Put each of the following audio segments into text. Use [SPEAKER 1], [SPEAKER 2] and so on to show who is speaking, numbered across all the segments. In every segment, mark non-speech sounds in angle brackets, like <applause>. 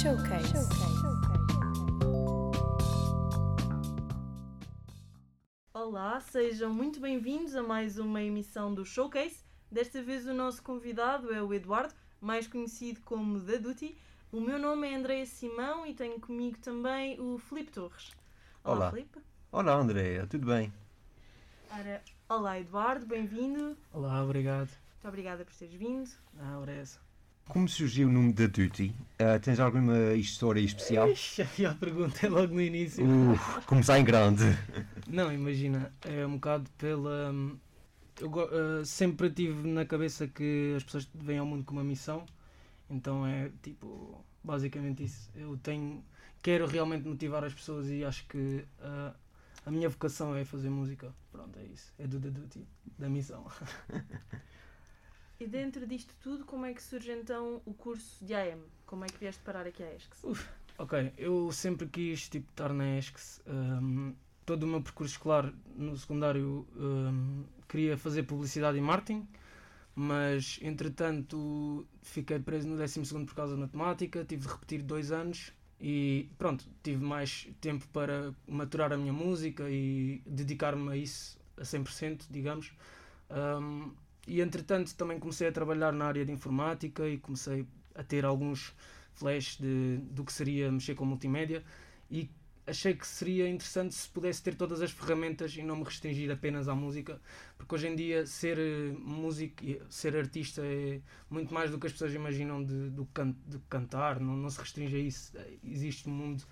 [SPEAKER 1] Showcase.
[SPEAKER 2] Olá, sejam muito bem-vindos a mais uma emissão do Showcase. Desta vez o nosso convidado é o Eduardo, mais conhecido como The Duty. O meu nome é Andréa Simão e tenho comigo também o Filipe Torres. Olá,
[SPEAKER 3] Olá.
[SPEAKER 2] Filipe.
[SPEAKER 3] Olá Andréia, tudo bem?
[SPEAKER 2] Ora, olá, Eduardo, bem-vindo.
[SPEAKER 4] Olá, obrigado.
[SPEAKER 2] Muito obrigada por teres vindo.
[SPEAKER 4] Ah, essa.
[SPEAKER 3] Como surgiu o nome da Duty? Ah, tens alguma história especial? <laughs>
[SPEAKER 4] Ixi, a pergunta é logo no início.
[SPEAKER 3] Uh, começar em grande.
[SPEAKER 4] Não, imagina, é um bocado pela. hum, Eu ah, sempre tive na cabeça que as pessoas vêm ao mundo com uma missão, então é tipo, basicamente isso. Eu tenho. Quero realmente motivar as pessoas e acho que ah, a minha vocação é fazer música. Pronto, é isso. É do The Duty, da missão. <laughs>
[SPEAKER 2] E dentro disto tudo, como é que surge então o curso de AM? Como é que vieste parar aqui à ESCS?
[SPEAKER 4] Ok, eu sempre quis tipo, estar na ESCS. hum, todo o meu percurso escolar no secundário hum, queria fazer publicidade e marketing, mas entretanto fiquei preso no 12 por causa de matemática, tive de repetir dois anos e pronto, tive mais tempo para maturar a minha música e dedicar-me a isso a 100%, digamos. Hum, e entretanto também comecei a trabalhar na área de informática e comecei a ter alguns flash de, do que seria mexer com multimédia e achei que seria interessante se pudesse ter todas as ferramentas e não me restringir apenas à música, porque hoje em dia ser eh, músico ser artista é muito mais do que as pessoas imaginam de, do can, de cantar, não, não se restringe a isso. Existe um mundo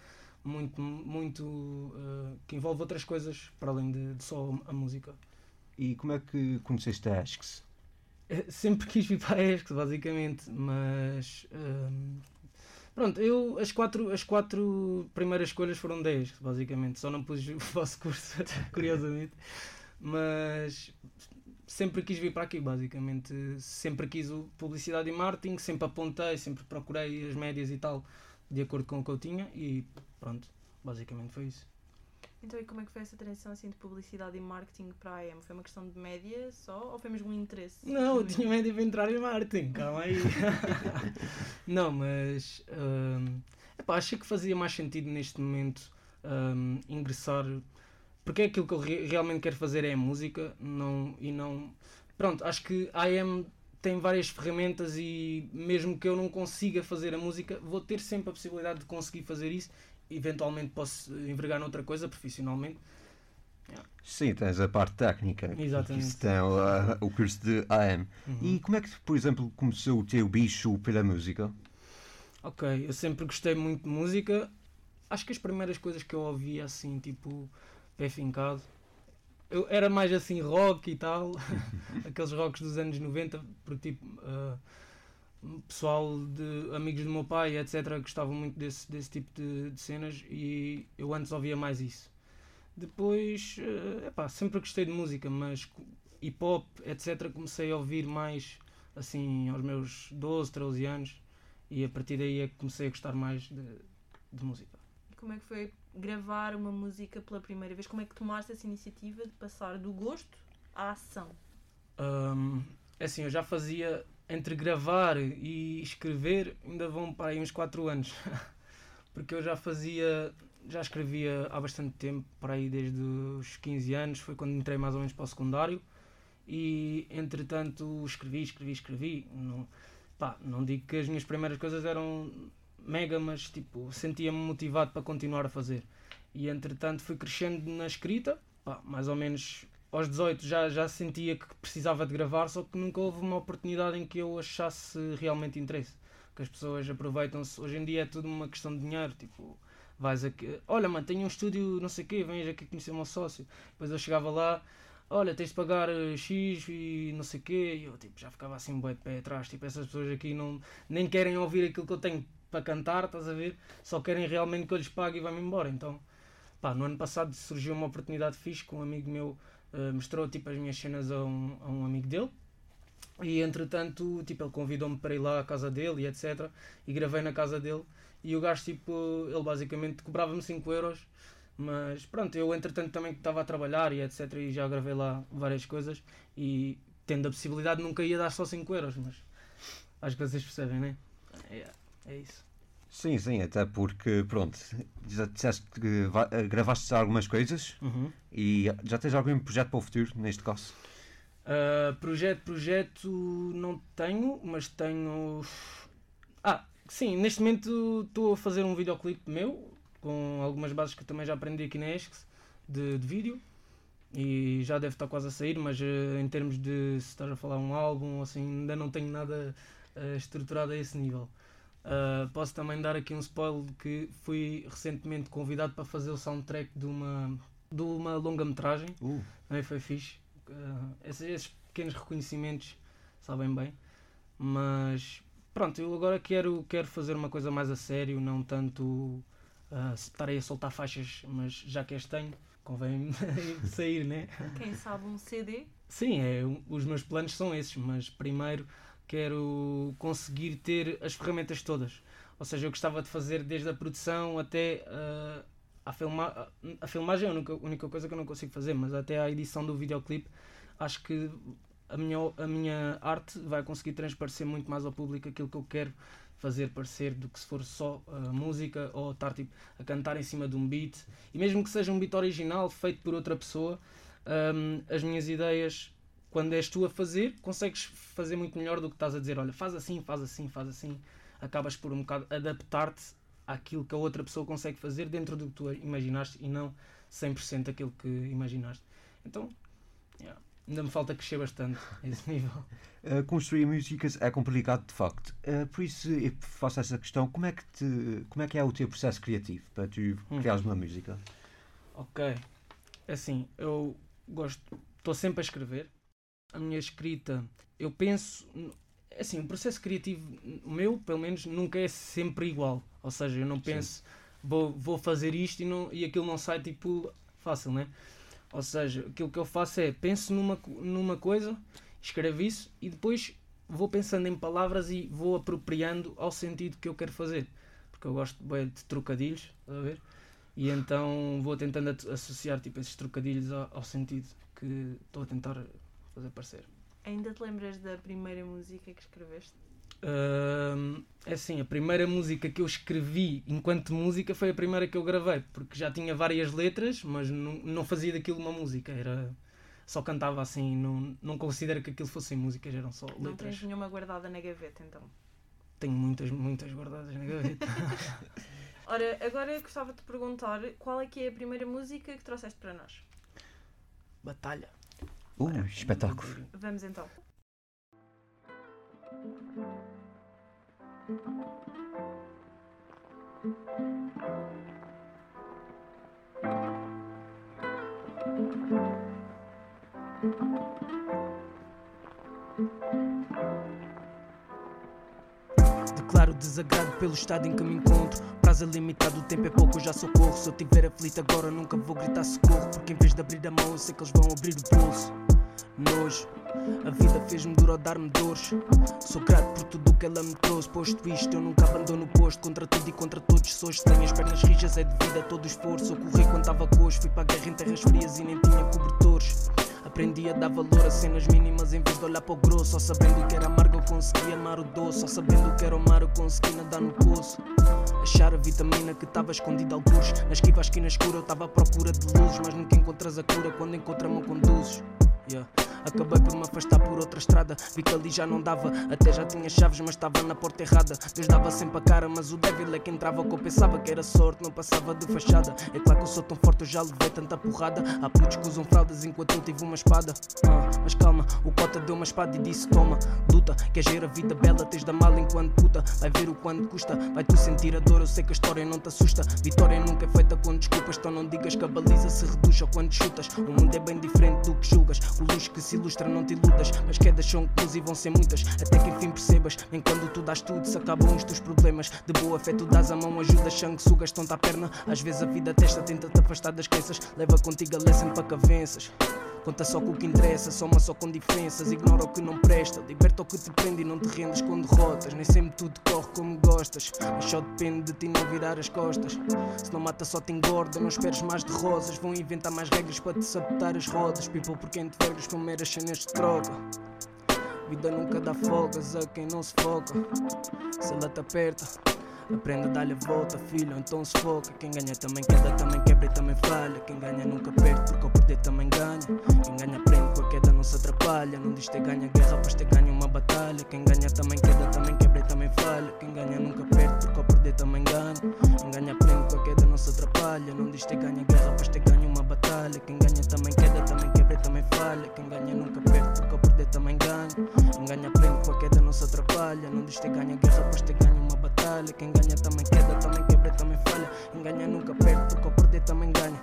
[SPEAKER 4] muito, muito eh, que envolve outras coisas para além de, de só a música.
[SPEAKER 3] E como é que conheceste a Asks? <laughs>
[SPEAKER 4] Sempre quis vir para a ESC, basicamente, mas hum, pronto, eu as quatro, as quatro primeiras escolhas foram 10, basicamente, só não pus o <laughs> vosso curso, <laughs> curiosamente, mas sempre quis vir para aqui, basicamente, sempre quis publicidade e marketing, sempre apontei, sempre procurei as médias e tal, de acordo com o que eu tinha e pronto, basicamente foi isso.
[SPEAKER 2] Então, e como é que foi essa transição assim de publicidade e marketing para a AM? Foi uma questão de média só ou foi mesmo um interesse?
[SPEAKER 4] Não, eu tinha média para entrar em marketing, calma aí. <laughs> não, mas hum, epá, achei que fazia mais sentido neste momento hum, ingressar. Porque é aquilo que eu re- realmente quero fazer é a música não, e não. Pronto, acho que a AM tem várias ferramentas e mesmo que eu não consiga fazer a música, vou ter sempre a possibilidade de conseguir fazer isso. Eventualmente posso envergar noutra coisa profissionalmente.
[SPEAKER 3] Sim, tens a parte técnica.
[SPEAKER 4] Exatamente.
[SPEAKER 3] Isso tem uh, o curso de AM.
[SPEAKER 4] Uhum.
[SPEAKER 3] E como é que, por exemplo, começou o teu bicho pela música?
[SPEAKER 4] Ok, eu sempre gostei muito de música. Acho que as primeiras coisas que eu ouvia assim, tipo, pé fincado, eu era mais assim rock e tal, <laughs> aqueles rocks dos anos 90, porque tipo, ah, pessoal de amigos do meu pai, etc., gostavam muito desse, desse tipo de, de cenas e eu antes ouvia mais isso. Depois, eh, epá, sempre gostei de música, mas hip hop, etc., comecei a ouvir mais assim aos meus 12, 13 anos e a partir daí é que comecei a gostar mais de, de música.
[SPEAKER 2] E como é que foi gravar uma música pela primeira vez? Como é que tomaste essa iniciativa de passar do gosto à ação?
[SPEAKER 4] Hum, é assim, eu já fazia entre gravar e escrever, ainda vão para aí uns 4 anos. <laughs> Porque eu já fazia, já escrevia há bastante tempo, para aí desde os 15 anos, foi quando entrei mais ou menos para o secundário. E entretanto escrevi, escrevi, escrevi. Não, pá, não digo que as minhas primeiras coisas eram mega, mas tipo, sentia-me motivado para continuar a fazer. E entretanto fui crescendo na escrita, pá, mais ou menos aos 18 já, já sentia que precisava de gravar, só que nunca houve uma oportunidade em que eu achasse realmente interesse. Que as pessoas aproveitam-se. Hoje em dia é tudo uma questão de dinheiro. Tipo, vais aqui, olha, mano, tenho um estúdio, não sei o quê, vens aqui conhecer o meu sócio. Depois eu chegava lá, olha, tens de pagar eh, X e não sei o quê. E eu tipo, já ficava assim de pé atrás. Tipo, essas pessoas aqui não, nem querem ouvir aquilo que eu tenho para cantar, estás a ver? Só querem realmente que eu lhes pague e vá-me embora. Então, pá, no ano passado surgiu uma oportunidade fixe que um amigo meu eh, mostrou tipo as minhas cenas a um, a um amigo dele. E entretanto tipo ele convidou-me para ir lá à casa dele e etc e gravei na casa dele. E o gajo tipo ele basicamente cobrava-me 5 euros. Mas pronto eu entretanto também estava a trabalhar e etc e já gravei lá várias coisas. E tendo a possibilidade nunca ia dar só 5 euros mas acho que vocês percebem né? É, é isso
[SPEAKER 3] Sim, sim, até porque, pronto, já disseste que eh, gravaste algumas coisas
[SPEAKER 4] Uhum.
[SPEAKER 3] e já tens algum projeto para o futuro, neste caso?
[SPEAKER 4] Uh, projeto, projeto não tenho, mas tenho. Ah, sim, neste momento estou a fazer um videoclipe meu com algumas bases que também já aprendi aqui na ESCS de, de vídeo e já deve estar quase a sair, mas uh, em termos de se estás a falar um álbum assim, ainda não tenho nada uh, estruturado a esse nível. Uh, posso também dar aqui um spoiler que fui recentemente convidado para fazer o soundtrack de uma, de uma longa-metragem
[SPEAKER 3] Uh,
[SPEAKER 4] também foi fixe. Uh, esses, esses pequenos reconhecimentos sabem bem. Mas pronto, eu agora quero, quero fazer uma coisa mais a sério, não tanto uh, estar aí a soltar faixas, mas já que as tenho, convém <laughs> sair, né?
[SPEAKER 2] Quem sabe um CD?
[SPEAKER 4] Sim, é, os meus planos são esses, mas primeiro quero conseguir ter as ferramentas todas. Ou seja, eu gostava de fazer desde a produção até uh, a, filma a filmagem é a única, única coisa que eu não consigo fazer, mas até a edição do videoclipe acho que a minha, a minha arte vai conseguir transparecer muito mais ao público aquilo que eu quero fazer parecer do que se for só uh, música ou estar tipo, a cantar em cima de um beat e mesmo que seja um beat original feito por outra pessoa um, as minhas ideias, quando és tu a fazer, consegues fazer muito melhor do que estás a dizer. Olha, faz assim, faz assim, faz assim. Acabas por um bocado adaptar-te àquilo que a outra pessoa consegue fazer dentro do que tu imaginaste e não 100% aquilo que imaginaste. Então, yeah, ainda me falta crescer bastante a <laughs> esse nível.
[SPEAKER 3] uh, construir músicas é complicado, de facto. Uh, por isso, eu faço essa questão: como é, que te, como é que é o teu processo criativo para tu
[SPEAKER 4] Hum.
[SPEAKER 3] criares uma música?
[SPEAKER 4] Ok. É Assim, eu gosto, estou sempre a escrever. A minha escrita, eu penso, assim, o processo criativo o meu, pelo menos, nunca é sempre igual. Ou seja, eu não penso, vou, vou fazer isto e, não, e aquilo não sai tipo fácil, né? Ou seja, aquilo que eu faço é penso numa, numa coisa, escrevo isso e depois vou pensando em palavras e vou apropriando ao sentido que eu quero fazer. Porque eu gosto bué de trocadilhos, a ver? E então vou tentando associar tipo, esses trocadilhos ao, ao sentido que estou a tentar
[SPEAKER 2] Ainda te lembras da primeira música que escreveste?
[SPEAKER 4] É assim, a primeira música que eu escrevi enquanto música foi a primeira que eu gravei, porque já tinha várias letras, mas não, não fazia daquilo uma música, era só cantava assim, não, não considero que aquilo fossem músicas, eram só
[SPEAKER 2] Não
[SPEAKER 4] letras.
[SPEAKER 2] tens nenhuma guardada na gaveta, então.
[SPEAKER 4] Tenho muitas, muitas guardadas na gaveta. <laughs> <laughs>
[SPEAKER 2] Ora, agora eu gostava de te perguntar qual é que é a primeira música que trouxeste para nós?
[SPEAKER 4] Batalha.
[SPEAKER 3] Uh, espetáculo.
[SPEAKER 2] Vamos então.
[SPEAKER 1] Declaro desagrado pelo estado em que me encontro. Prazo é limitado, o tempo é pouco, eu já socorro. Se eu tiver aflito agora, nunca vou gritar socorro. Porque em vez de abrir a mão, eu sei que eles vão abrir o bolso. Nojo, a vida fez-me duro ao dar-me dores. Sou grato por tudo o que ela me trouxe. Posto isto, eu nunca abandono o posto. Contra tudo e contra todos, sou Se tenho as pernas rijas, é devido a todo o esforço. Eu corri quando estava coxo, fui para a guerra em terras frias e nem tinha cobertores. Aprendi a dar valor a cenas mínimas em vez de olhar para o grosso. Só sabendo que era amargo eu consegui amar o doce. Só sabendo que era o mar eu consegui nadar no poço. Achar a vitamina que estava escondida algures. Na esquiva, a esquina escura, eu estava à procura de luzes. Mas nunca encontras a cura quando encontra-me conduzes. Yeah. Acabei por me afastar por outra estrada. Vi que ali já não dava. Até já tinha chaves, mas estava na porta errada. Deus dava sempre a cara, mas o débil é que entrava. Que eu pensava que era sorte, não passava de fachada. É claro que eu sou tão forte, eu já levei tanta porrada. Há putos que usam fraldas enquanto eu tive uma espada. Ah, mas calma, o cota deu uma espada e disse: Toma, luta. Queres ver a vida bela? Tens da mal enquanto puta. Vai ver o quanto custa. Vai tu sentir a dor, eu sei que a história não te assusta. Vitória nunca é feita com desculpas. Então não digas que a baliza se reduz ou quando chutas. O mundo é bem diferente do que julgas. O luxo que se ilustra não te iludas. Mas quedas são comuns e vão ser muitas. Até que enfim percebas. Nem quando tu dás tudo, se acabam os teus problemas. De boa fé, tu dás a mão, ajudas, sangue, sugas, estão-te à perna. Às vezes a vida testa, tenta-te afastar das crenças. Leva contigo a lesson para que venças. Conta só com o que interessa, soma só com diferenças. Ignora o que não presta, liberta o que te prende e não te rendas com derrotas. Nem sempre tudo corre como gostas, mas só depende de ti não virar as costas. Se não mata, só te engorda. Não esperes mais de rosas. Vão inventar mais regras para te sabotar as rodas. People por quem te vergas com meras cenas de troca. Vida nunca dá folgas a quem não se foca. Se ela te aperta, Aprenda a dar-lhe a volta, filho, então se foca. Quem ganha também queda, também quebra e também falha. Quem ganha nunca perde, porque ao perder também ganha. Quem ganha aprende, com a queda não se atrapalha. Não diz ter ganha guerra, pois ter ganha uma batalha. Quem ganha também queda, também quebra e também falha. Quem ganha nunca perde, porque ao perder também ganha. Quem ganha aprende, com a queda não se atrapalha. Não diz ter ganha guerra, pois ter ganha uma batalha. Quem ganha também queda, também quebra e também falha. Quem ganha nunca perde, porque ao perder também ganha. Quem ganha aprende, com a queda não se atrapalha. Não diz ter ganha guerra, pois ter ganha uma batalha. Quem ganha também queda, também quebra também falha. Ganha nunca perde, porque ao perder também ganha.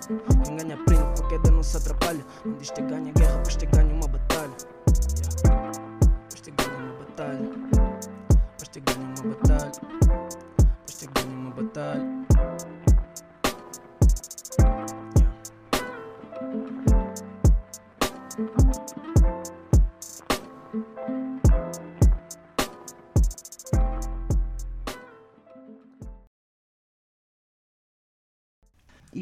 [SPEAKER 1] Ganha aprende, a queda não se atrapalha. Não diz ter ganha guerra, pois ter ganha uma batalha. Yeah. Pois ter ganha uma batalha. Pois ter ganha uma batalha. Pois ter ganha uma batalha.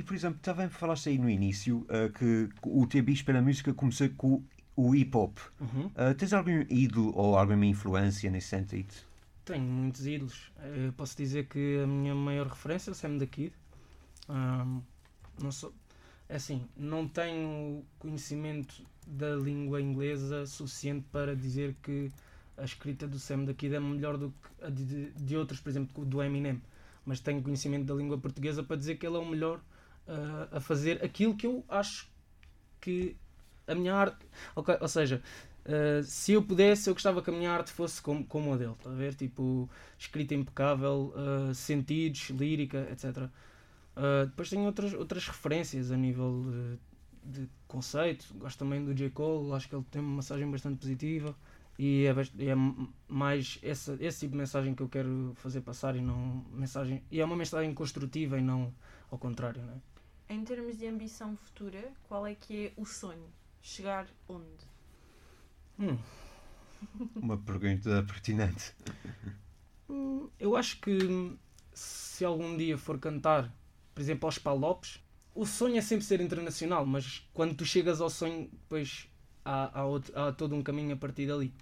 [SPEAKER 3] Por exemplo, também falaste aí no início uh, que o teu bicho pela música começou com o hip hop.
[SPEAKER 4] Uhum.
[SPEAKER 3] Uh, tens algum ídolo ou alguma influência nesse sentido?
[SPEAKER 4] Tenho muitos ídolos. Eu posso dizer que a minha maior referência é o Sam da Kid. Um, não sou, é assim, não tenho conhecimento da língua inglesa suficiente para dizer que a escrita do Sam da Kid é melhor do que a de, de outros, por exemplo, do Eminem. Mas tenho conhecimento da língua portuguesa para dizer que ele é o melhor uh, a fazer aquilo que eu acho que a minha arte. Okay, ou seja, uh, se eu pudesse, eu gostava que a minha arte fosse como, como a dele. Está a ver? Tipo, escrita impecável, uh, sentidos, lírica, etc. Uh, depois tenho outras, outras referências a nível de, de conceito. Gosto também do J. Cole, acho que ele tem uma mensagem bastante positiva. E é, é mais essa, esse tipo de mensagem que eu quero fazer passar e não mensagem. E é uma mensagem construtiva e não ao contrário, não é?
[SPEAKER 2] Em termos de ambição futura, qual é que é o sonho? Chegar onde?
[SPEAKER 4] Hum.
[SPEAKER 3] Uma pergunta pertinente.
[SPEAKER 4] Hum, Eu acho que se algum dia for cantar, por exemplo, aos Palopes, o sonho é sempre ser internacional, mas quando tu chegas ao sonho, depois há, há, outro- há todo um caminho a partir dali.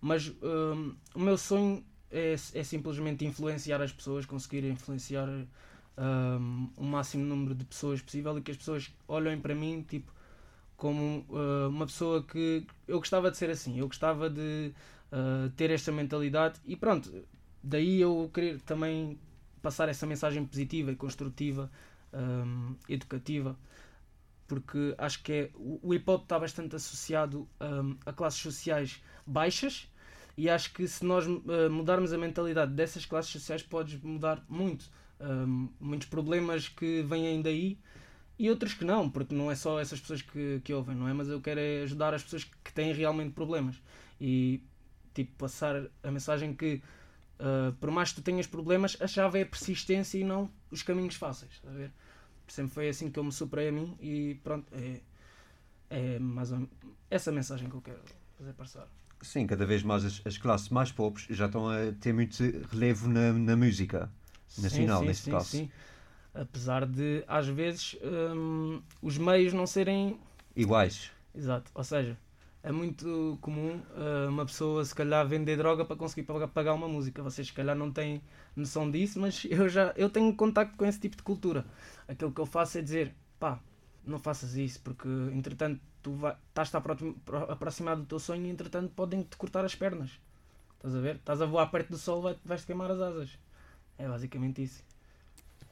[SPEAKER 4] Mas hum, o meu sonho é, é simplesmente influenciar as pessoas, conseguir influenciar hum, o máximo número de pessoas possível e que as pessoas olhem para mim tipo como uh, uma pessoa que eu gostava de ser assim, eu gostava de uh, ter esta mentalidade e pronto, daí eu querer também passar essa mensagem positiva e construtiva, um, educativa, porque acho que é, o, o hip hop está bastante associado um, a classes sociais baixas e acho que se nós uh, mudarmos a mentalidade dessas classes sociais podes mudar muito. Muitos problemas que vêm daí e outros que não, porque não é só essas pessoas que, que ouvem, não é? Mas eu quero é ajudar as pessoas que têm realmente problemas e tipo passar a mensagem que uh, por mais que tu tenhas problemas, a chave é a persistência e não os caminhos fáceis, a ver? Sempre foi assim que eu me superei a mim e pronto, é, é mais ou essa mensagem que eu quero fazer passar.
[SPEAKER 3] Sim, cada vez mais as, as classes mais pobres já estão a ter muito relevo na, na música. Nacional,
[SPEAKER 4] sim,
[SPEAKER 3] neste
[SPEAKER 4] sim,
[SPEAKER 3] caso.
[SPEAKER 4] Sim. Apesar de, às vezes, hum, os meios não serem
[SPEAKER 3] Iguais.
[SPEAKER 4] Exato, ou seja, é muito comum uh, uma pessoa se calhar vender droga para conseguir pagar, uma música. Vocês se calhar não têm noção disso, mas <laughs> eu já eu tenho contacto com esse tipo de cultura. Aquilo que eu faço é dizer, pá, não faças isso, porque entretanto tu vai, estás a apro- pro- aproximar do teu sonho e entretanto podem-te cortar as pernas. Estás a ver? Estás a voar perto do sol, vai- vais-te queimar as asas. É basicamente isso.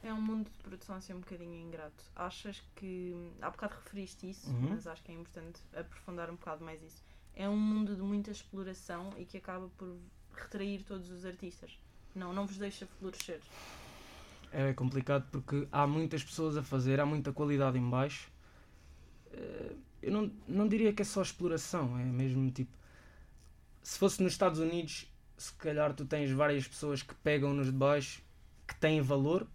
[SPEAKER 2] É um mundo de produção assim um bocadinho ingrato. Achas que. Há bocado referiste isso,
[SPEAKER 4] Uhum.
[SPEAKER 2] mas acho que é importante aprofundar um bocado mais isso. É um mundo de muita exploração e que acaba por retrair todos os artistas. Não, não vos deixa florescer.
[SPEAKER 4] É complicado porque há muitas pessoas a fazer, há muita qualidade em baixo. Eh, Eu não, não diria que é só exploração, é mesmo tipo. Se fosse nos Estados Unidos, se calhar tu tens várias pessoas que pegam nos de baixo, que têm valor,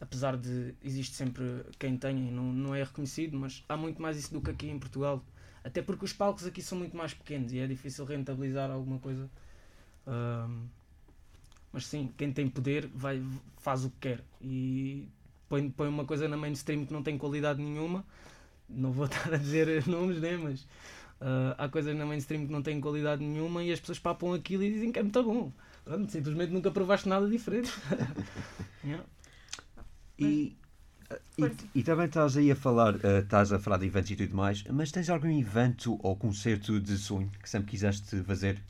[SPEAKER 4] apesar de existe sempre quem tenha e não, não é reconhecido, mas há muito mais isso do que aqui em Portugal. Até porque os palcos aqui são muito mais pequenos e é difícil rentabilizar alguma coisa. Ahm, mas sim, quem tem poder vai, faz o que quer e põe, põe uma coisa na mainstream que não tem qualidade nenhuma. Não vou <laughs> estar a dizer <laughs> nomes, né? Mas ah, há coisas na mainstream que não têm qualidade nenhuma e as pessoas papam aquilo e dizem que é muito bom. Pronto, simplesmente nunca provaste nada diferente. <laughs> Yeah.
[SPEAKER 3] E, e, e também estás aí a falar, eh, estás a falar de eventos e tudo mais, mas tens algum evento ou concerto de sonho que sempre quiseste fazer?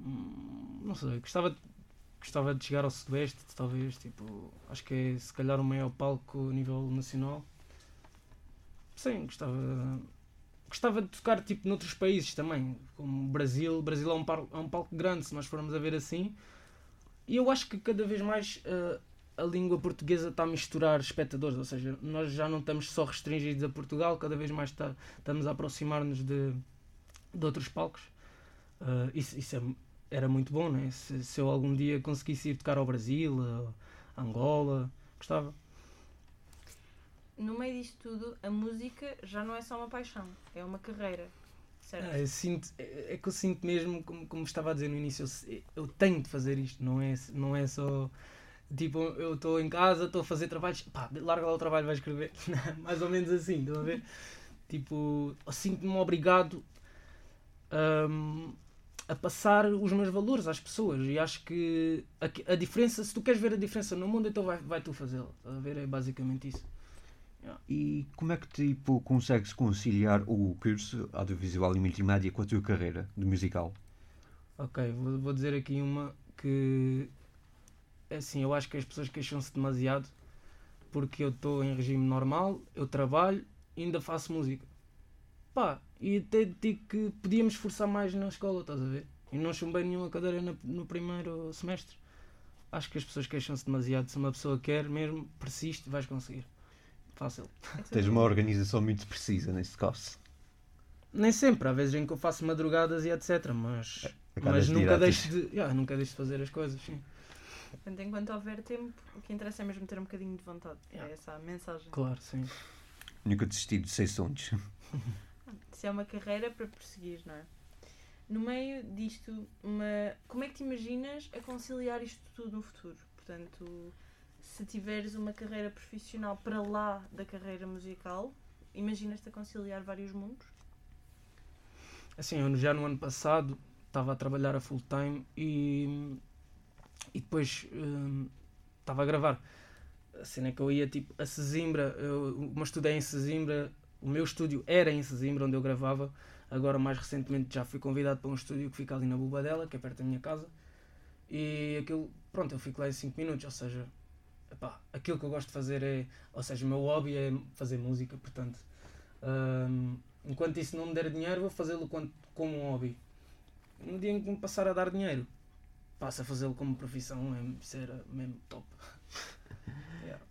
[SPEAKER 4] Hum, Não sei, gostava, de- gostava de chegar ao Sudoeste, talvez, tipo, acho que é se calhar o maior palco a nível nacional. Sim, gostava, gostava de tocar tipo noutros países também, como o Brasil. O Brasil é um, par- é um palco grande, se nós formos a ver assim. E eu acho que cada vez mais eh, a língua portuguesa está a misturar espectadores, ou seja, nós já não estamos só restringidos a Portugal, cada vez mais está- estamos a aproximar-nos de, de outros palcos. Eh, isso isso é- era muito bom, né? Se, se eu algum dia conseguisse ir tocar ao Brasil, a Angola, gostava.
[SPEAKER 2] No meio disto tudo, a música já não é só uma paixão, é uma carreira. Certo?
[SPEAKER 4] Ah, sinto, é é que eu sinto mesmo, como, como estava a dizer no início, eu, eu tenho de fazer isto, não é, não é só tipo eu estou em casa, estou a fazer trabalhos, pá, larga lá o trabalho, vai escrever. <laughs> Mais ou menos assim, estão a ver? Tipo, sinto-me obrigado hum, a passar os meus valores às pessoas e acho que a, a diferença, se tu queres ver a diferença no mundo, então vai, vai tu fazê-la. Estás a ver? É basicamente isso.
[SPEAKER 3] E como é que tipo consegues conciliar o curso audiovisual e multimédia com a tua carreira de musical?
[SPEAKER 4] Ok, vou, vou dizer aqui uma que é assim, eu acho que as pessoas queixam-se demasiado porque eu estou em regime normal, eu trabalho e ainda faço música. Pá, e até digo que podíamos esforçar mais na escola, estás a ver? E não chumbei nenhuma cadeira na- no primeiro semestre. Acho que as pessoas queixam-se demasiado. Se uma pessoa quer mesmo, persiste, vais conseguir. Fácil.
[SPEAKER 2] É
[SPEAKER 3] Tens uma organização muito precisa neste caso.
[SPEAKER 4] Nem sempre, há vezes em que eu faço madrugadas e etc. Mas,
[SPEAKER 3] Aquelas
[SPEAKER 4] mas nunca deixo, de, yeah, nunca deixo de fazer as coisas, sim.
[SPEAKER 2] Portanto, enquanto houver tempo, o que interessa é mesmo ter um bocadinho de vontade.
[SPEAKER 4] Yeah.
[SPEAKER 2] É essa a mensagem.
[SPEAKER 4] Claro, sim.
[SPEAKER 3] Nunca desisti de seis sonhos. <laughs>
[SPEAKER 2] Se é uma carreira para perseguir, não é? No meio disto, uma... como é que te imaginas a conciliar isto tudo no futuro? Portanto, se tiveres uma carreira profissional para lá da carreira musical, imaginas-te a conciliar vários mundos?
[SPEAKER 4] Assim, eu já no ano passado estava a trabalhar a full time e, e depois hum, estava a gravar. A cena é que eu ia tipo a Sesimbra, eu, estúdio é em Sesimbra, o meu estúdio era em Sesimbra onde eu gravava. Agora, mais recentemente, já fui convidado para um estúdio que fica ali na Bulbadela, que é perto da minha casa. E aquilo, pronto, eu fico lá em 5 minutos, ou seja, epá, aquilo que eu gosto de fazer é, ou seja, o meu hobby é fazer música, portanto, hum, enquanto isso não me der dinheiro, vou fazê-lo como um hobby. No dia em que me passar a dar dinheiro, passo a fazê-lo como profissão, é, era mesmo top. <laughs> Yeah.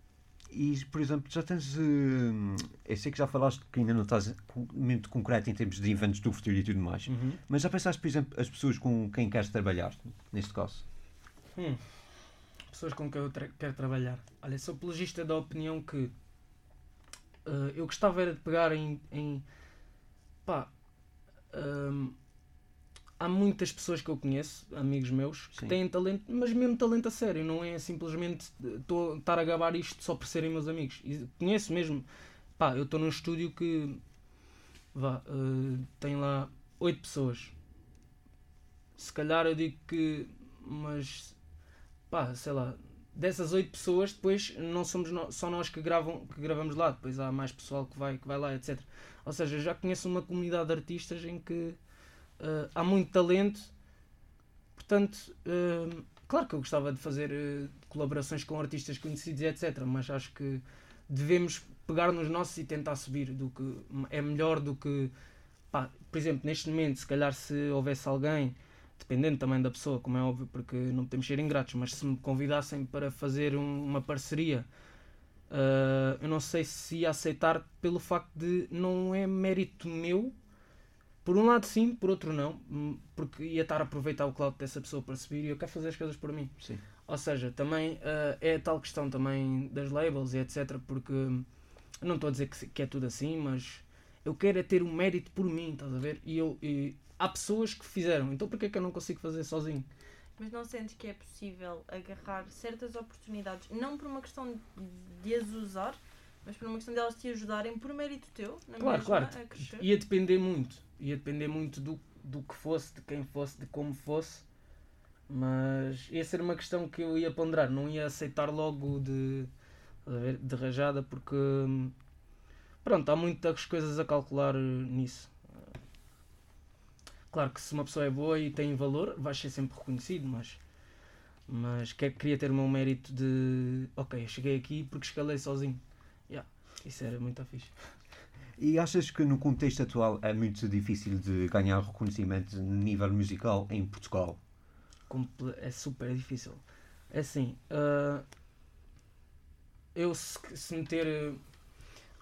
[SPEAKER 3] E, por exemplo, já tens. hum, eu sei que já falaste que ainda não estás muito concreto em termos de eventos do futuro e tudo mais.
[SPEAKER 4] Uhum.
[SPEAKER 3] Mas já pensaste, por exemplo, as pessoas com quem queres trabalhar, neste caso?
[SPEAKER 4] Hum. Pessoas com quem eu tra- quero trabalhar. Olha, sou apologista da opinião que eh, eu gostava era de pegar em. em pá. hum, há muitas pessoas que eu conheço, amigos meus, que
[SPEAKER 3] Sim.
[SPEAKER 4] têm talento, mas mesmo talento a sério, não é simplesmente eh, estar a gabar isto só por serem meus amigos. E conheço mesmo. Pá, eu estou num estúdio que. Vá, eh, tem lá oito pessoas. Se calhar eu digo que. Mas pá, sei lá, dessas oito pessoas, depois não somos nó- só nós que, gravam, que gravamos lá, depois há mais pessoal que vai, que vai lá, etc. Ou seja, já conheço uma comunidade de artistas em que eh, há muito talento, portanto, eh, claro que eu gostava de fazer eh, colaborações com artistas conhecidos, etc. Mas acho que devemos pegar nos nossos e tentar subir, do que é melhor do que, pá, por exemplo, neste momento, se calhar se houvesse alguém dependendo também da pessoa, como é óbvio, porque não podemos ser ingratos, mas se me convidassem para fazer um- uma parceria, ah, eu não sei se ia aceitar pelo facto de não é mérito meu. Por um lado sim, por outro não, hum, porque ia estar a aproveitar o cloud dessa pessoa para subir e eu quero fazer as coisas por mim.
[SPEAKER 3] Sim.
[SPEAKER 4] Ou seja, também ah, é a tal questão também das labels e etc. Porque hum, não estou a dizer que, que é tudo assim, mas eu quero é ter o mérito por mim, estás a ver? E, eu, e há pessoas que fizeram, então porquê é que eu não consigo fazer sozinho?
[SPEAKER 2] Mas não sentes que é possível agarrar certas oportunidades, não por uma questão de as usar, mas por uma questão de elas te ajudarem por mérito teu, na
[SPEAKER 4] Claro,
[SPEAKER 2] mesma,
[SPEAKER 4] claro.
[SPEAKER 2] a crescer?
[SPEAKER 4] Ia depender muito. Ia depender muito do, do que fosse, de quem fosse, de como fosse. Mas ia ser uma questão que eu ia ponderar, não ia aceitar logo de, de rajada, porque pronto, há muitas coisas a calcular eh, nisso. Claro que se uma pessoa é boa e tem valor, vai ser sempre reconhecido, mas, mas que, queria ter o meu mérito de ok, eu cheguei aqui porque escalei sozinho. Yeah, isso era muito fixe.
[SPEAKER 3] E achas que no contexto atual é muito difícil de ganhar reconhecimento no nível musical em Portugal?
[SPEAKER 4] É super difícil. É assim, uh, eu se, se meter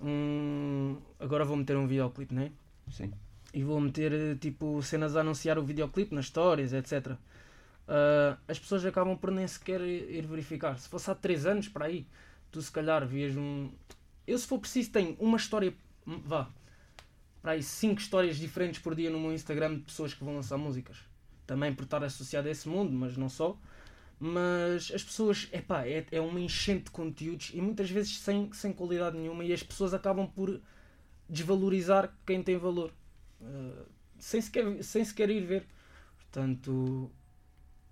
[SPEAKER 4] um. Agora vou meter um videoclipe, né?
[SPEAKER 3] Sim.
[SPEAKER 4] E vou meter tipo cenas a anunciar o videoclipe nas histórias, etc. Uh, as pessoas acabam por nem sequer ir verificar. Se fosse há 3 anos para aí, tu se calhar vias um. Eu, se for preciso, tenho uma história Hum, vá, para aí 5 histórias diferentes por dia no meu Instagram de pessoas que vão lançar músicas. Também por estar associado a esse mundo, mas não só. Mas as pessoas, epá, é, é uma enchente de conteúdos e muitas vezes sem, sem qualidade nenhuma e as pessoas acabam por desvalorizar quem tem valor. Uh, sem, sequer, sem sequer ir ver. Portanto,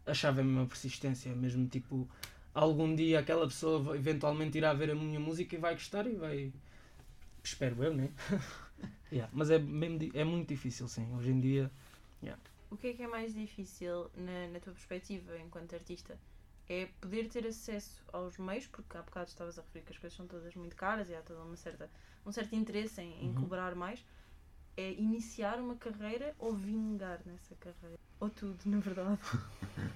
[SPEAKER 4] a chave é a mesma persistência. Mesmo tipo, algum dia aquela pessoa eventualmente irá ver a minha música e vai gostar e vai Espero eu, né? <laughs> yeah. Mas é, mesmo, é muito difícil, sim. Hoje em dia. Yeah.
[SPEAKER 2] O que é que é mais difícil na, na tua perspectiva enquanto artista? É poder ter acesso aos meios, porque há bocado estavas a referir que as coisas são todas muito caras e há todo uma certa, um certo interesse em, em uhum. cobrar mais. É iniciar uma carreira ou vingar nessa carreira? Ou tudo, na verdade.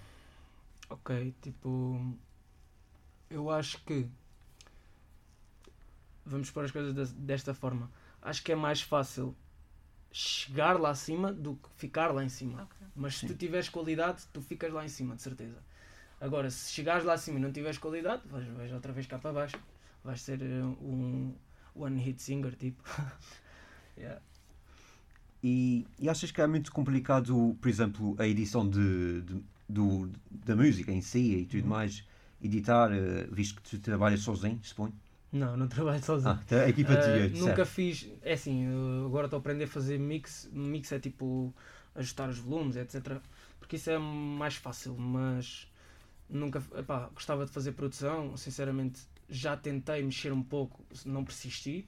[SPEAKER 2] <laughs>
[SPEAKER 4] ok, tipo. Eu acho que vamos pôr as coisas desta forma. Acho que é mais fácil chegar lá acima do que ficar lá em cima. Okay. Mas se Sim. tu tiveres qualidade, tu ficas lá em cima, de certeza. Agora, se chegares lá acima e não tiveres qualidade, vais, vais outra vez cá para baixo. Vais ser eh, um one hit singer, tipo. <laughs> yeah.
[SPEAKER 3] E, e, achas que é muito complicado, por exemplo, a edição de, de do, da música em si e tudo uhum. mais, editar, eh, visto que tu trabalhas sozinho, suponho?
[SPEAKER 4] Não, não <laughs> trabalho sozinho.
[SPEAKER 3] Ah, então a equipa uh,
[SPEAKER 4] de Nunca fiz. É assim, agora estou a aprender a fazer mix. Mix é tipo ajustar os volumes, etc. Porque isso é mais fácil, mas nunca. Epá, gostava de fazer produção. Sinceramente, já tentei mexer um pouco, não persisti.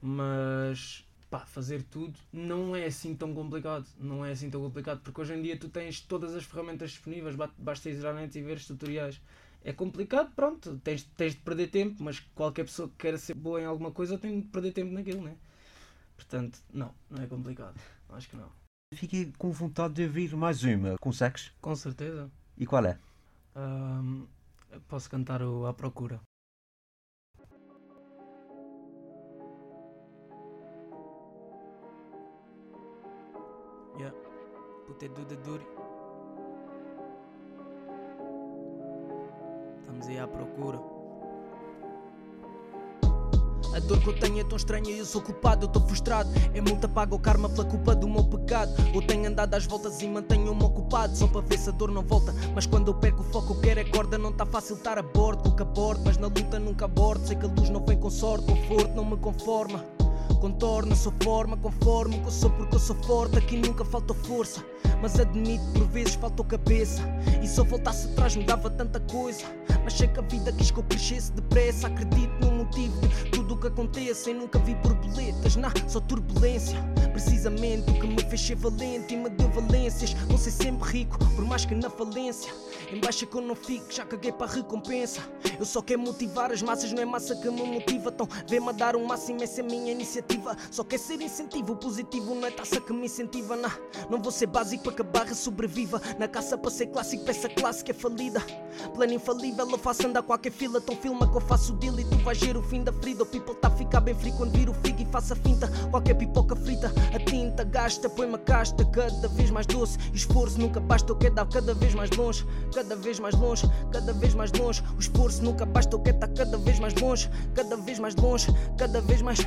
[SPEAKER 4] Mas pá, fazer tudo não é assim tão complicado. Não é assim tão complicado, porque hoje em dia tu tens todas as ferramentas disponíveis, basta ir à net e ver os tutoriais é complicado, pronto, tens, tens de perder tempo, mas qualquer pessoa que queira ser boa em alguma coisa tem de perder tempo naquilo, né? Portanto, não, não é complicado. Acho que não.
[SPEAKER 3] Fiquei com vontade de ouvir mais uma. Consegues?
[SPEAKER 4] Com certeza.
[SPEAKER 3] E qual é?
[SPEAKER 4] Um, posso cantar o À Procura. Yeah. Put it do the Estamos aí à procura. A dor que eu tenho é tão estranha e eu sou culpado, eu estou frustrado. É multa paga o karma pela culpa do meu pecado. Eu tenho andado às voltas e mantenho-me ocupado, só para ver se a dor não volta. Mas quando eu perco o foco, eu quero é corda. Não está fácil estar a bordo, com que abordo. Mas na luta nunca abordo. Sei que a luz não vem com sorte, conforto não me conforma. Contorna sua forma conforme que eu sou porque eu sou forte. Aqui nunca faltou força. Mas admito por vezes faltou cabeça. E se eu voltasse atrás me dava tanta coisa. Mas sei que a vida quis que eu crescesse depressa. Acredito no motivo de tudo o que acontece. E nunca vi borboletas, não, só turbulência. Precisamente o que me fez ser valente e me deu valências. Vou ser sempre rico, por mais que na falência. Embaixo que eu não fico, já caguei para a recompensa. Eu só quero motivar as massas, não é massa que me motiva. Então vem-me dar um máximo, essa é a minha iniciativa. Só quer ser incentivo positivo, não é taça que me incentiva. Não, não vou ser básico para que a barra sobreviva. Na caça para ser clássico, peça clássica é falida. Plano infalível, eu faço andar qualquer fila. Então filma que eu faço deal e tu vais ver o fim da ferida. O people tá a ficar bem frio quando vira o figo e faça finta. Qualquer pipoca frita, a tinta gasta, põe uma casta cada vez mais doce. Esforço nunca basta, eu quero dar cada vez mais longe cada vez mais longe, cada vez mais longe. O esforço nunca basta, eu quero estar cada vez mais longe, cada vez mais longe, cada vez mais.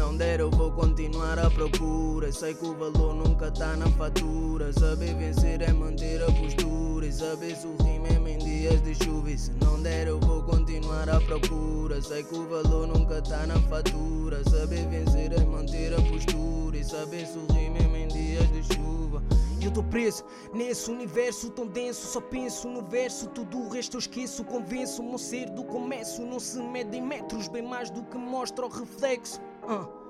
[SPEAKER 4] Não der, eu vou continuar à procura. Sei que o valor nunca está na fatura. Saber vencer é manter a postura. E saber sorrir mesmo em dias de chuva. E se não der, eu vou continuar à procura. Sei que o valor nunca está na fatura. Saber vencer é manter a postura. E saber sorrir mesmo em dias de chuva. eu tô preso nesse universo tão denso. Só penso no verso, tudo o resto eu esqueço. Convenço, meu ser do começo não se mede em metros, bem mais do que mostra o reflexo. Uh.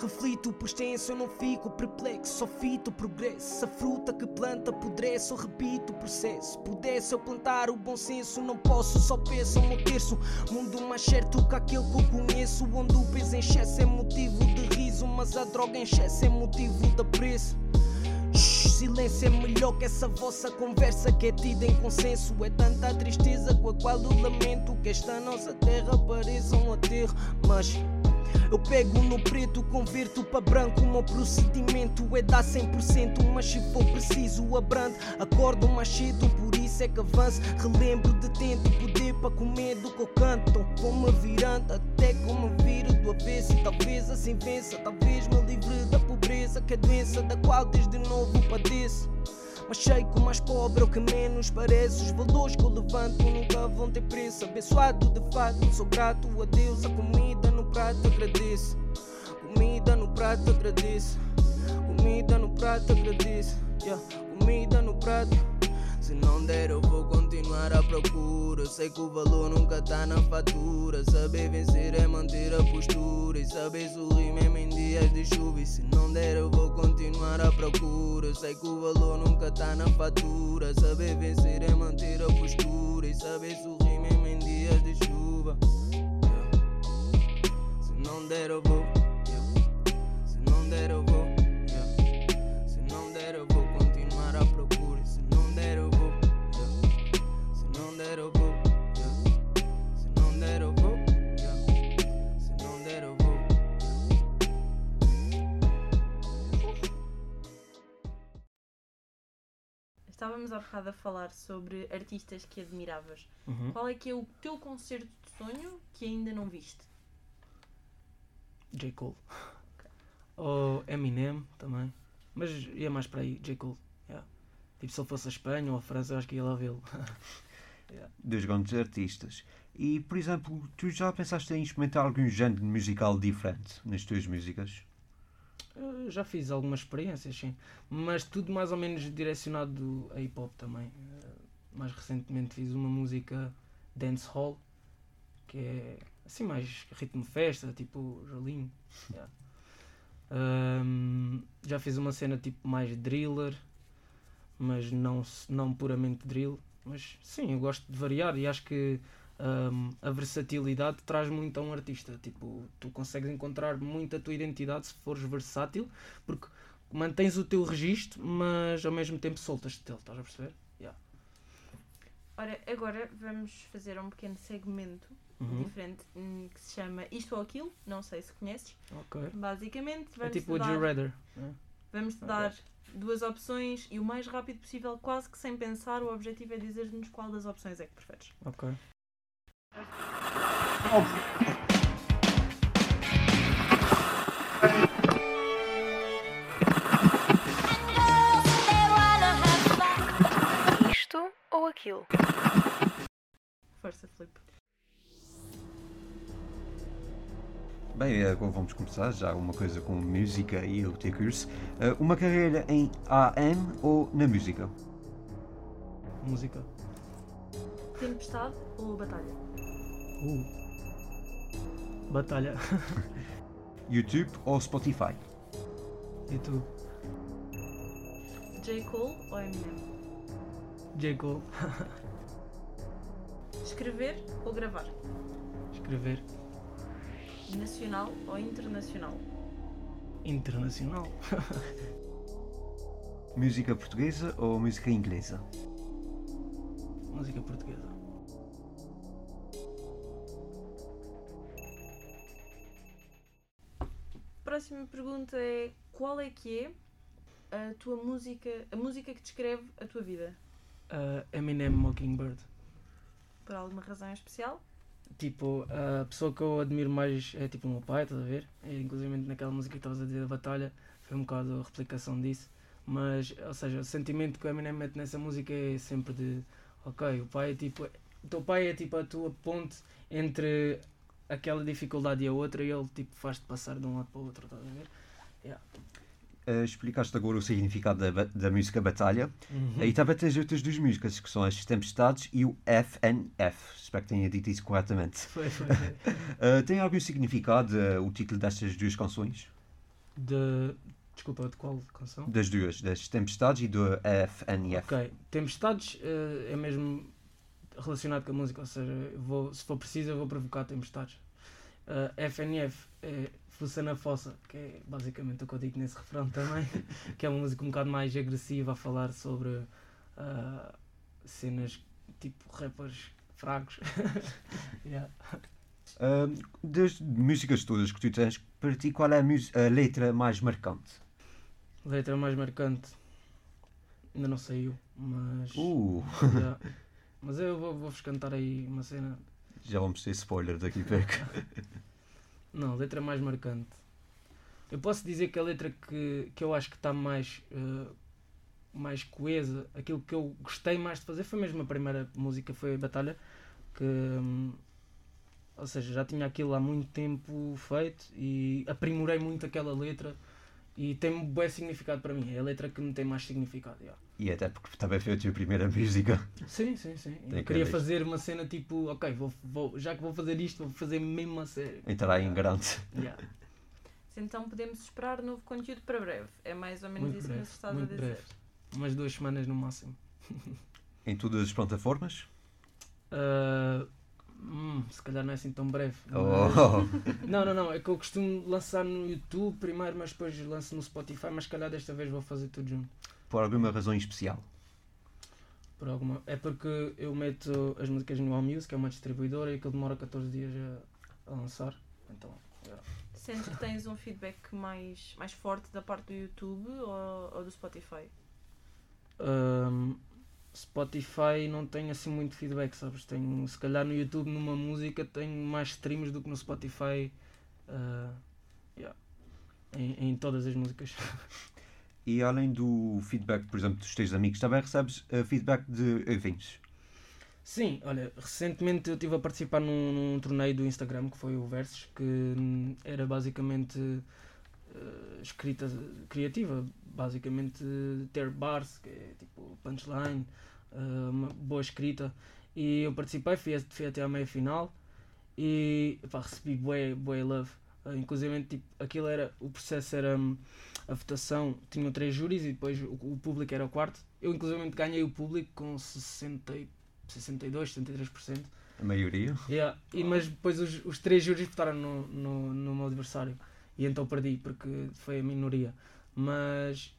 [SPEAKER 4] Reflito por extenso, eu não fico perplexo, só fito progresso. A fruta que planta apodrece, eu repito o processo. Pudesse eu plantar o bom senso, não posso, só penso meu terço. Mundo mais certo que aquele que eu conheço, onde o peso em excesso é motivo de riso, mas a droga em excesso é motivo de apreço. Silêncio é melhor que essa vossa conversa que é tida em consenso. É tanta tristeza com a qual eu lamento que esta nossa terra pareça um aterro. Mas eu pego no preto, converto para branco. O meu procedimento é dar 100%. Mas se for preciso, abrando. Acordo mais cedo, por isso é que avanço. Relembro de tento poder para comer do que eu canto. Vou-me virando até me viro do avesso. E talvez assim vença, talvez me livre da pobreza. Que é doença da qual desde novo padeço. Mas sei que o mais pobre é o que menos parece. Os valores que eu levanto nunca vão ter preço. Abençoado de fato, sou grato a Deus. A comida prato agradeço. Comida no prato agradeço. Comida no prato agradeço. Yeah. Comida no prato. Se não der, eu vou continuar à procura. Sei que o valor nunca tá na fatura. Saber vencer é manter a postura. E saber sorrir mesmo em dias de chuva. E se não der, eu vou continuar à procura. Sei que o valor nunca tá na fatura. Saber vencer é manter a postura. E saber sorrir não der, eu vou. Yeah. Se não der, eu vou. Yeah. Se não der, eu vou continuar à procura. Se não der, eu vou. yeah. Se não der, eu vou. yeah. Se não der, eu vou. yeah. Se não der, eu vou.
[SPEAKER 2] Estávamos há bocado a falar sobre artistas que admiravas.
[SPEAKER 1] Uhum.
[SPEAKER 2] Qual é que é o teu concerto de sonho que ainda não viste?
[SPEAKER 1] J. Cole. Ou Eminem também. Mas ia mais para aí, J. Cole. yeah. Tipo, se ele fosse a Espanha ou a França, eu acho que ia lá vê-lo. <laughs>
[SPEAKER 3] Dos grandes artistas. E, por exemplo, tu já pensaste em experimentar algum género musical diferente nas tuas músicas?
[SPEAKER 1] Eu já fiz algumas experiências, sim. Mas tudo mais ou menos direcionado a hip hop também. Eh, Mais recentemente fiz uma música dance hall, que é assim mais ritmo de festa, tipo Jolinho. Yeah. Ahm, já fiz uma cena tipo mais driller, mas não, não puramente drill. Mas sim, eu gosto de variar e acho que ahm, a versatilidade traz muito a um artista. Tipo, tu consegues encontrar muito a tua identidade se fores versátil, porque mantens o teu registro, mas ao mesmo tempo soltas-te dele, estás a perceber? Yeah.
[SPEAKER 2] Ora, agora vamos fazer um pequeno segmento
[SPEAKER 1] Uhum.
[SPEAKER 2] diferente hum, que se chama Isto ou Aquilo. Não sei se conheces.
[SPEAKER 1] Ok.
[SPEAKER 2] Basicamente,
[SPEAKER 1] É
[SPEAKER 2] vamos
[SPEAKER 1] tipo
[SPEAKER 2] te
[SPEAKER 1] o Redder. né?
[SPEAKER 2] vamos -te dar duas opções e o mais rápido possível, quase que sem pensar, o objetivo é dizer-nos qual das opções é que preferes.
[SPEAKER 1] Ok.
[SPEAKER 5] Isto ou aquilo?
[SPEAKER 2] Força, Filipe.
[SPEAKER 3] Bem, agora vamos começar já uma coisa com música e o teu curso. Uh, uma carreira em AM ou na música?
[SPEAKER 1] Música.
[SPEAKER 2] Tempestade ou Batalha?
[SPEAKER 1] Uh. Batalha. <laughs>
[SPEAKER 3] YouTube ou Spotify?
[SPEAKER 1] YouTube.
[SPEAKER 2] J. Cole ou Eminem?
[SPEAKER 1] J. Cole. <laughs>
[SPEAKER 2] Escrever ou gravar?
[SPEAKER 1] Escrever.
[SPEAKER 2] Nacional ou internacional?
[SPEAKER 1] Internacional. <laughs>
[SPEAKER 3] Música portuguesa ou música inglesa?
[SPEAKER 1] Música portuguesa.
[SPEAKER 2] Próxima pergunta é qual é que é a tua música, a música que descreve a tua vida?
[SPEAKER 1] Uh, Eminem Mockingbird.
[SPEAKER 2] Por alguma razão em especial?
[SPEAKER 1] Tipo, a pessoa que eu admiro mais é tipo o meu pai, estás a ver? E, inclusive naquela música que estavas a dizer da batalha, foi um bocado a replicação disso. Mas, ou seja, o sentimento que o Eminem mete nessa música é sempre de ok, o pai é tipo. O teu pai é tipo a tua ponte entre aquela dificuldade e a outra e ele tipo faz-te passar de um lado para o outro, estás a ver? Yeah.
[SPEAKER 3] Eh, explicaste agora o significado da, da música Batalha.
[SPEAKER 4] Uhum.
[SPEAKER 3] E também tens outras duas músicas, que são as Tempestades e o FNF. Espero que tenha dito isso corretamente.
[SPEAKER 4] Foi, foi, foi. <laughs>
[SPEAKER 3] Eh, tem algum significado eh, o título destas duas canções?
[SPEAKER 4] De... Desculpa, de qual canção?
[SPEAKER 3] Das duas, das Tempestades e do FNF.
[SPEAKER 4] Ok, tempestades é mesmo relacionado com a música, ou seja, vou, se for preciso eu vou provocar tempestades. FNF é Fuça na Fossa, que é basicamente o que eu digo nesse refrão também, <laughs> que é uma música um bocado mais agressiva a falar sobre ah, cenas tipo rappers fracos. <laughs> Yeah.
[SPEAKER 3] Ah, das músicas todas que tu tens, para ti, qual é a, a letra mais marcante?
[SPEAKER 4] Letra mais marcante ainda não saiu, mas.
[SPEAKER 3] Uh,
[SPEAKER 4] yeah. <laughs> Mas eu vou- vou-vos cantar aí uma cena
[SPEAKER 3] já vamos ter spoiler daqui a pouco.
[SPEAKER 4] Não, letra mais marcante. Eu posso dizer que a letra que, que eu acho que está mais, eh, mais coesa, aquilo que eu gostei mais de fazer foi mesmo a primeira música, foi a Batalha, que, hum, ou seja, já tinha aquilo há muito tempo feito e aprimorei muito aquela letra e tem um bom significado para mim. É a letra que me tem mais significado. yeah.
[SPEAKER 3] E até porque também foi a tua primeira música.
[SPEAKER 4] Sim, sim, sim.
[SPEAKER 3] Tem
[SPEAKER 4] Eu
[SPEAKER 3] que
[SPEAKER 4] queria fazer uma cena tipo, ok, vou, vou, já que vou fazer isto, vou fazer mesmo a sério.
[SPEAKER 3] Entrar em grande.
[SPEAKER 4] Yeah.
[SPEAKER 2] Então podemos esperar novo conteúdo para breve. É mais ou menos
[SPEAKER 4] Muito
[SPEAKER 2] isso
[SPEAKER 4] breve,
[SPEAKER 2] que nos estás a dizer.
[SPEAKER 4] breve. Umas duas semanas no máximo.
[SPEAKER 3] Em todas as plataformas?
[SPEAKER 4] Ah, hum, se calhar não é assim tão breve. mas-
[SPEAKER 3] Oh. <laughs>
[SPEAKER 4] Não, não, não. É que eu costumo lançar no YouTube primeiro, mas depois lanço no Spotify. Mas se calhar desta vez vou fazer tudo junto.
[SPEAKER 3] Por alguma razão em especial.
[SPEAKER 4] Por alguma... É porque eu meto as músicas no AllMusic, que é uma distribuidora, e aquilo demora 14 dias a, a lançar. Então, yeah.
[SPEAKER 2] Sentes que tens um feedback mais, mais forte da parte do YouTube ou, ou do Spotify?
[SPEAKER 4] Ahm, Spotify não tem assim muito feedback, sabes? Tenho, se calhar no YouTube, numa música, tenho mais streams do que no Spotify. ah, yeah. em, em todas as músicas. <laughs>
[SPEAKER 3] E além do feedback, por exemplo, dos teus amigos, também recebes eh, feedback de ouvintes.
[SPEAKER 4] Sim, olha, recentemente eu estive a participar num, num torneio do Instagram que foi o Versus, que hum, era basicamente eh, escrita criativa, basicamente ter bars, que é tipo punchline, eh, uma boa escrita. E eu participei, fui, fui até à meia final e pá, recebi bué, bué love. Eh, inclusive, tipo, aquilo era, o processo era hum, a votação, tinham três júris e depois o, o público era o quarto. Eu, inclusive, ganhei o público com 60 e 62, 73%.
[SPEAKER 3] A maioria.
[SPEAKER 4] Yeah. E, mas depois os, os três júris votaram no, no, no meu adversário. E então perdi, porque foi a minoria. Mas,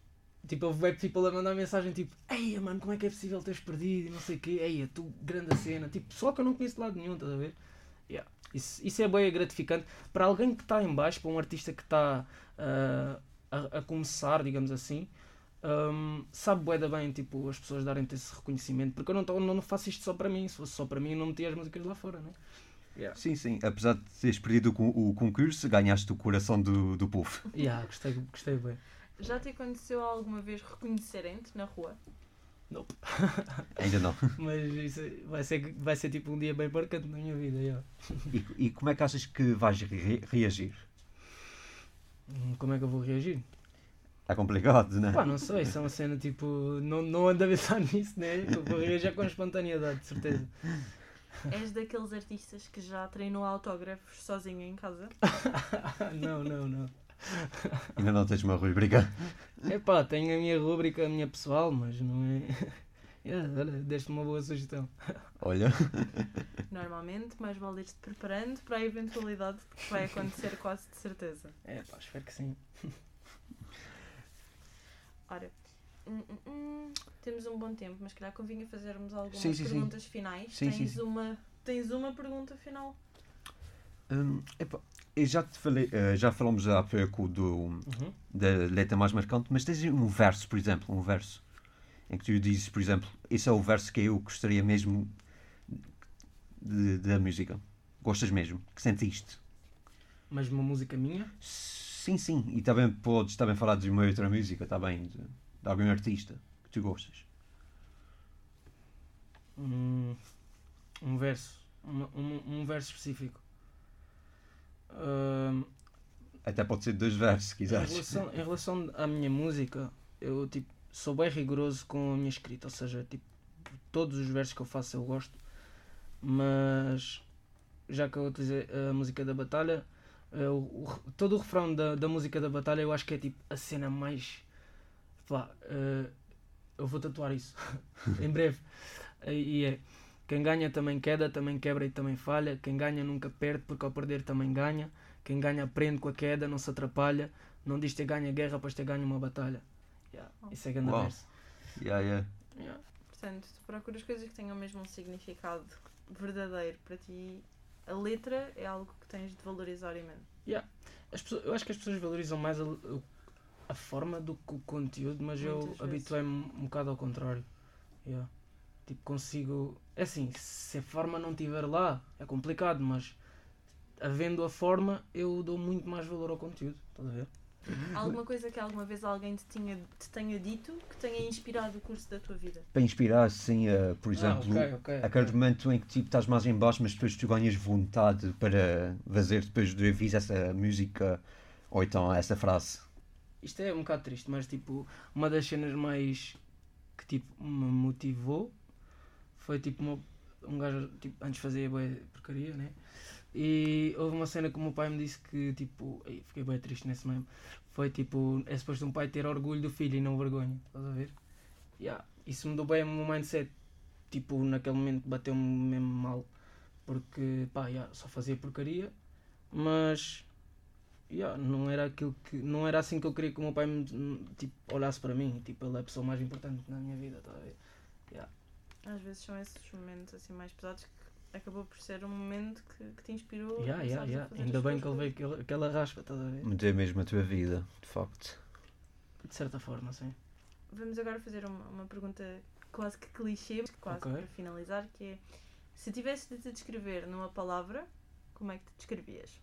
[SPEAKER 4] tipo, houve web people a mandar mensagem tipo: Eia, mano, como é que é possível teres perdido? E não sei o quê. Eia, tu, grande a cena. Tipo, só que eu não conheço de lado nenhum, estás a ver? Yeah. Isso, isso é bem gratificante. Para alguém que está em baixo, para um artista que está ah, a, a começar, digamos assim. hum, sabe bué bem tipo, as pessoas darem-te esse reconhecimento porque eu não, tô- não faço isto só para mim, se fosse só para mim eu não metia as músicas lá fora, né?
[SPEAKER 3] Sim, sim. Apesar de teres perdido o, o concurso, ganhaste o coração do, do povo. <laughs>
[SPEAKER 4] Yeah, gostei, gostei bem.
[SPEAKER 2] Já te aconteceu alguma vez reconhecerem-te na rua?
[SPEAKER 4] Nope. <laughs>
[SPEAKER 3] Ainda não. <laughs>
[SPEAKER 4] Mas isso vai ser, vai ser tipo um dia bem marcante na minha vida. yeah.
[SPEAKER 3] E, e como é que achas que vais re- reagir?
[SPEAKER 4] Hum, Como é que eu vou reagir?
[SPEAKER 3] É complicado, não é?
[SPEAKER 4] Pá, não sei, isso é uma cena tipo. Não, não ando a pensar nisso, né? Eu vou reagir com espontaneidade, de certeza.
[SPEAKER 2] És daqueles artistas que já treinou autógrafos sozinho em casa? <laughs>
[SPEAKER 4] não, não, não.
[SPEAKER 3] Ainda não tens uma rubrica.
[SPEAKER 4] Epá, tenho a minha rúbrica, a minha pessoal, mas não é. <laughs> Yeah, olha, deste uma boa sugestão.
[SPEAKER 3] Olha.
[SPEAKER 2] Normalmente, mais vale ir-te preparando para a eventualidade de que vai acontecer quase de certeza.
[SPEAKER 4] É pá, espero que sim.
[SPEAKER 2] Ora, hum, hum, hum, temos um bom tempo, mas calhar convinha fazermos algumas
[SPEAKER 3] Sim, sim, sim.
[SPEAKER 2] perguntas finais.
[SPEAKER 3] Sim, sim,
[SPEAKER 2] tens,
[SPEAKER 3] sim.
[SPEAKER 2] Uma, tens uma pergunta final?
[SPEAKER 3] Hum, epá, eu já te falei, eh, já falamos há pouco do,
[SPEAKER 4] Uhum.
[SPEAKER 3] da letra mais marcante, mas tens um verso, por exemplo, um verso em que tu dizes, por exemplo, esse é o verso que eu gostaria mesmo de- da música. Gostas mesmo? Que sentiste?
[SPEAKER 4] Mas uma música minha?
[SPEAKER 3] Sim, sim. E também podes também falar de uma outra música, também, de, de algum artista que tu gostas.
[SPEAKER 4] Um, um verso. Uma- um, um verso específico. Ahm,
[SPEAKER 3] Até pode ser dois versos, se
[SPEAKER 4] Em
[SPEAKER 3] quiseres.
[SPEAKER 4] relação, em relação à minha música, eu tipo, sou bem rigoroso com a minha escrita, ou seja, tipo, todos os versos que eu faço eu gosto, mas já que eu utilizei a música da batalha, eh, o- o- todo o refrão da, da música da batalha eu acho que é tipo a cena mais. Pá, eh, eu vou tatuar isso <laughs> em breve. E é. Quem ganha também queda, também quebra e também falha. Quem ganha nunca perde, porque ao perder também ganha. Quem ganha aprende com a queda, não se atrapalha. Não diz ter ganha guerra, pois ter ganha uma batalha. Yeah, Isso é grande
[SPEAKER 3] Uau.
[SPEAKER 4] verso.
[SPEAKER 3] Yeah, yeah.
[SPEAKER 4] Yeah.
[SPEAKER 2] Portanto, tu procuras coisas que tenham mesmo um significado verdadeiro para ti. A letra é algo que tens de valorizar imenso.
[SPEAKER 4] As pessoas- eu acho que as pessoas valorizam mais a, a forma do que o conteúdo, mas eu
[SPEAKER 2] Muitas vezes.
[SPEAKER 4] habituei-me um bocado ao contrário. Yeah. Tipo, consigo. É assim, se a forma não estiver lá, é complicado, mas havendo a forma, eu dou muito mais valor ao conteúdo. Estás a ver?
[SPEAKER 2] Alguma coisa que alguma vez alguém te, tinha, te tenha dito que tenha inspirado o curso da tua vida?
[SPEAKER 3] Para inspirar, assim, uh, por exemplo,
[SPEAKER 4] ah, ok, ok.
[SPEAKER 3] aquele
[SPEAKER 4] ok.
[SPEAKER 3] momento em que tipo, estás mais em baixo, mas depois tu ganhas vontade para fazer depois de ouvir essa música ou então essa frase.
[SPEAKER 4] Isto é um bocado triste, mas tipo, uma das cenas mais que tipo me motivou foi tipo uma, um gajo tipo, antes fazia bué porcaria, né? E houve uma cena que o meu pai me disse que tipo, ei, fiquei bem triste nesse mesmo. Foi tipo, é suposto um pai ter orgulho do filho e não vergonha, estás a ver? Yeah. Isso mudou bem o meu mindset. Tipo, naquele momento bateu-me mesmo mal. Porque pá, yeah, só fazia porcaria, mas Yeah, não era aquilo que não era assim que eu queria que o meu pai me, tipo, olhasse para mim tipo ele é a pessoa mais importante na minha vida tá a ver?
[SPEAKER 2] Às vezes são esses momentos assim mais pesados que acabou por ser um momento que, que te inspirou. a
[SPEAKER 4] Yeah, yeah, yeah. ainda bem que ele veio aquela, aquela raspa estás a ver
[SPEAKER 3] Mudou mesmo a tua vida, de facto.
[SPEAKER 4] de certa forma sim
[SPEAKER 2] Vamos agora fazer uma, uma pergunta quase que clichê, quase
[SPEAKER 4] Ok.
[SPEAKER 2] para finalizar, que é se tivesse de te descrever numa palavra, como é que te descrevias?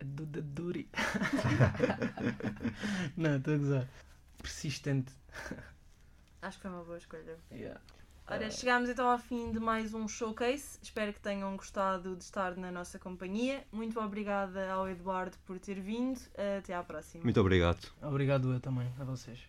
[SPEAKER 4] É do da duri <laughs> não estou a gozar persistente
[SPEAKER 2] Acho que foi uma boa escolha.
[SPEAKER 4] yeah.
[SPEAKER 2] Ora,
[SPEAKER 4] Ah.
[SPEAKER 2] chegámos então ao fim de mais um showcase. Espero que tenham gostado de estar na nossa companhia. Muito obrigada ao Eduardo por ter vindo. Até à próxima.
[SPEAKER 3] Muito obrigado.
[SPEAKER 4] obrigado eu também a vocês